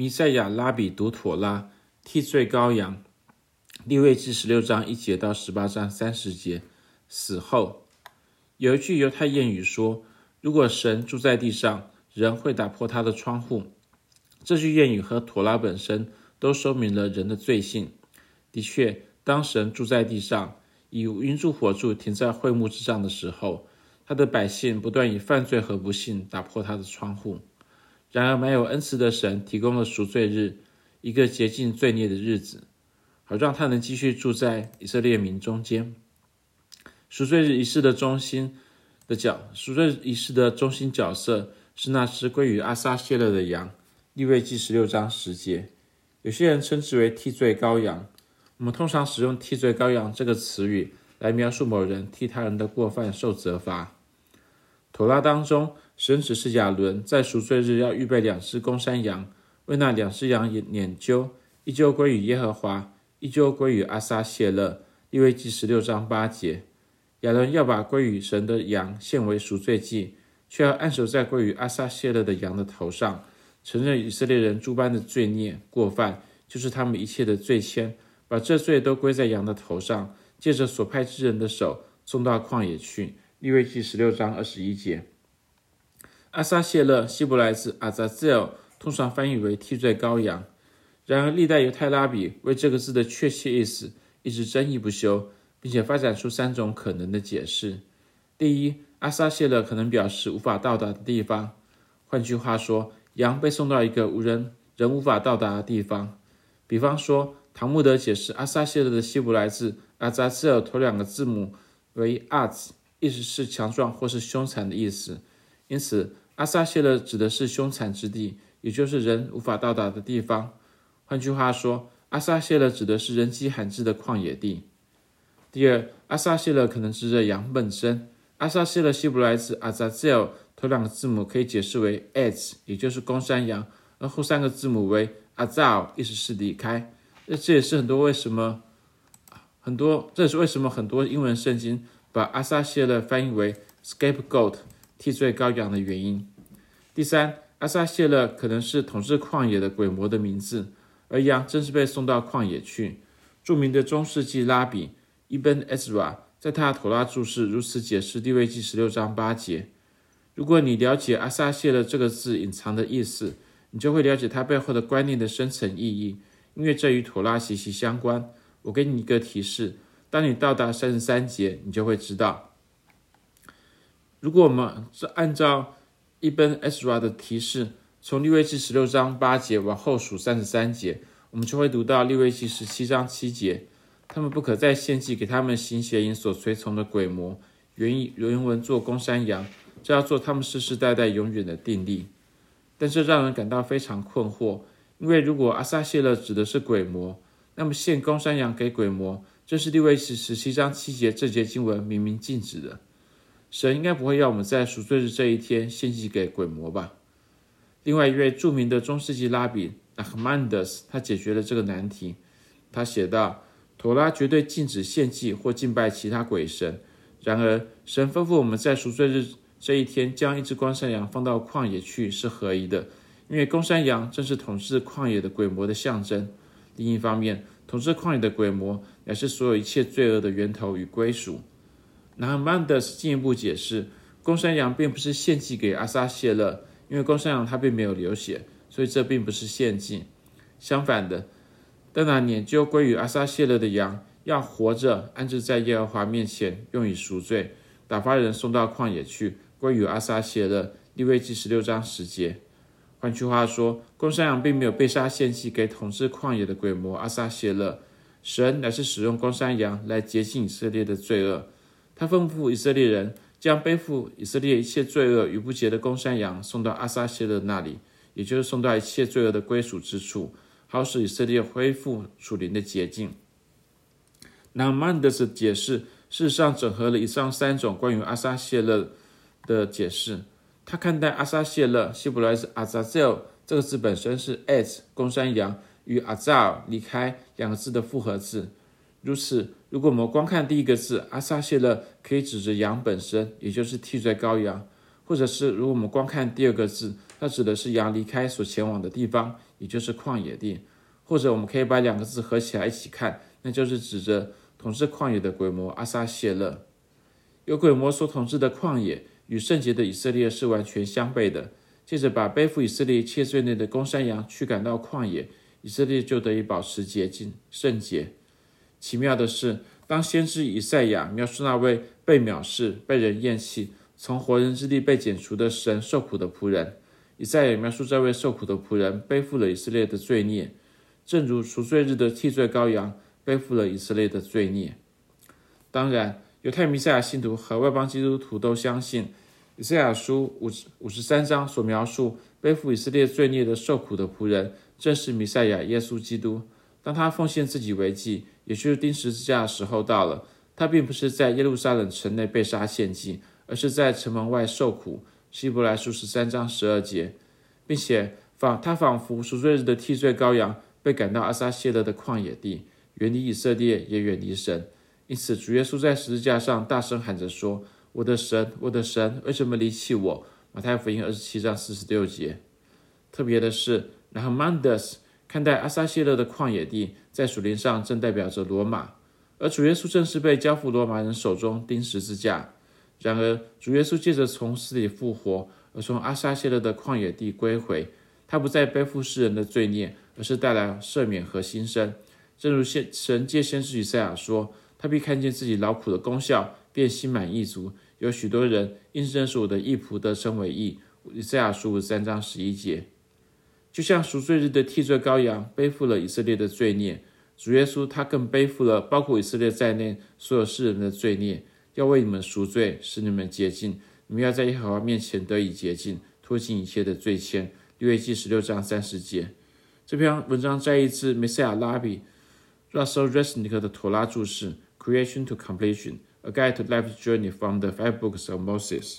弥赛亚拉比读妥拉，替罪羔羊。利未记十六章一节到十八章三十节。死后，有一句犹太谚语说：“如果神住在地上，人会打破他的窗户。”这句谚语和妥拉本身都说明了人的罪性。的确，当神住在地上，以云柱火柱停在会幕之上的时候，他的百姓不断以犯罪和不信打破他的窗户。然而，没有恩慈的神提供了赎罪日，一个洁净罪孽的日子，好让他能继续住在以色列民中间。赎罪日仪式的中心的角，赎罪仪式的中心角色是那只归于阿撒谢勒的羊。利未记十六章十节，有些人称之为替罪羔羊。我们通常使用替罪羔羊这个词语来描述某人替他人的过犯受责罚。妥拉当中，神指示亚伦在赎罪日要预备两只公山羊，为那两只羊拈阄，一阄归于耶和华，一阄归于阿撒谢勒。利未记十六章八节。亚伦要把归于神的羊献为赎罪祭，却要按手在归于阿撒谢勒的羊的头上，承认以色列人诸般的罪孽过犯，就是他们一切的罪愆，把这罪都归在羊的头上，借着所派之人的手送到旷野去。利未记十六章二十一节。阿撒谢勒希伯来字阿扎兹尔，通常翻译为替罪羔羊。然而，历代犹太拉比为这个字的确切意思一直争议不休。并且发展出三种可能的解释：第一，阿撒谢勒可能表示无法到达的地方，换句话说，羊被送到一个无人人无法到达的地方。比方说，唐木德解释阿撒谢勒的希伯来字阿扎兹尔头两个字母为 az，意思是强壮或是凶残的意思，因此阿萨谢勒指的是凶残之地，也就是人无法到达的地方。换句话说，阿萨谢勒指的是人迹罕至的旷野地。第二，阿萨谢勒可能指着羊本身。阿萨谢勒希伯来字阿扎兹尔头两个字母可以解释为 az，也就是公山羊，而后三个字母为 azal，意思是离开。那这也是很多为什么很多，这也是为什么很多英文圣经把阿萨谢勒翻译为 scapegoat，替罪羔羊的原因。第三，阿撒谢勒可能是统治旷野的鬼魔的名字，而羊正是被送到旷野去。著名的中世纪拉比。Ibn Ezra 在他的妥拉注释如此解释利未记十六章八节：如果你了解阿撒谢勒这个字隐藏的意思，你就会了解它背后的观念的深层意义，因为这与妥拉息息相关。我给你一个提示：当你到达三十三节，你就会知道。如果我们是按照一本 Ezra 的提示，从利未记十六章八节往后数三十三节，我们就会读到利未记十七章七节。他们不可再献祭给他们行邪淫所随从的鬼魔，原原文做公山羊，这要做他们世世代代永远的定例。但这让人感到非常困惑，因为如果阿撒谢勒指的是鬼魔，那么献公山羊给鬼魔，这是利未记十七章七节这节经文明明禁止的。神应该不会要我们在赎罪日这一天献祭给鬼魔吧？另外一位著名的中世纪拉比纳赫曼德斯，他解决了这个难题。他写道。妥拉绝对禁止献祭或敬拜其他鬼神。然而，神吩咐我们在赎罪日这一天将一只公山羊放到旷野去是合宜的，因为公山羊正是统治旷野的鬼魔的象征。另一方面，统治旷野的鬼魔乃是所有一切罪恶的源头与归属。拿曼德斯进一步解释，公山羊并不是献祭给阿撒谢勒，因为公山羊它并没有流血，所以这并不是献祭。相反的。但那拈阄归于阿撒谢勒的羊，要活着安置在耶和华面前，用以赎罪，打发人送到旷野去，归于阿撒谢勒。利未记十六章十节。换句话说，公山羊并没有被杀献祭给统治旷野的鬼魔阿撒谢勒，神乃是使用公山羊来洁净以色列的罪恶。他吩咐以色列人将背负以色列一切罪恶与不洁的公山羊送到阿撒谢勒那里，也就是送到一切罪恶的归属之处。好使以色列恢复属灵的洁净。那曼德斯解释事实上整合了以上三种关于阿撒谢勒的解释。他看待阿撒谢勒希伯来字阿扎谢勒这个字本身是 az 公山羊与阿扎尔离开两个字的复合字。如此，如果我们光看第一个字阿撒谢勒，可以指着羊本身，也就是替罪羔羊，或者是如果我们光看第二个字，它指的是羊离开所前往的地方，也就是旷野地；或者我们可以把两个字合起来一起看，那就是指着统治旷野的鬼魔阿撒谢勒。有鬼魔所统治的旷野与圣洁的以色列是完全相悖的。借着把背负以色列一切罪孽的公山羊驱赶到旷野，以色列就得以保持洁净圣洁。奇妙的是，当先知以赛亚描述那位被藐视、被人厌弃，从活人之地被剪除的神受苦的仆人，以赛亚描述这位受苦的仆人背负了以色列的罪孽，正如赎罪日的替罪羔羊背负了以色列的罪孽。当然，犹太弥赛亚信徒和外邦基督徒都相信，以赛亚书五十五十三章所描述背负以色列罪孽的受苦的仆人，正是弥赛亚耶稣基督。当他奉献自己为祭，也就是钉十字架的时候到了，他并不是在耶路撒冷城内被杀献祭。而是在城门外受苦，希伯来书十三章十二节，并且仿他仿佛赎罪日的替罪羔羊，被赶到阿撒谢勒的旷野地，远离以色列，也远离神。因此，主耶稣在十字架上大声喊着说：“我的神，我的神，为什么离弃我？”马太福音二十七章四十六节。特别的是，拿赫曼德斯 看待阿撒谢勒的旷野地，在属灵上正代表着罗马，而主耶稣正是被交付罗马人手中钉十字架。然而，主耶稣借着从死里复活，而从阿撒谢勒的旷野地归回。他不再背负世人的罪孽，而是带来赦免和新生。正如先神借先知以赛亚说：“他必看见自己劳苦的功效，便心满意足。”有许多人因认识我的义仆得称为义。以赛亚书五三章十一节。就像赎罪日的替罪羔羊背负了以色列的罪孽，主耶稣他更背负了包括以色列在内所有世人的罪孽。要为你们赎罪，使你们洁净。你们要在耶和华面前得以洁净，脱尽一切的罪愆。六月记十六章三十节。这篇文章摘自梅赛亚拉比 Russell Resnick 的妥拉注释《Creation to Completion: A Guide to Life's Journey from the Five Books of Moses》。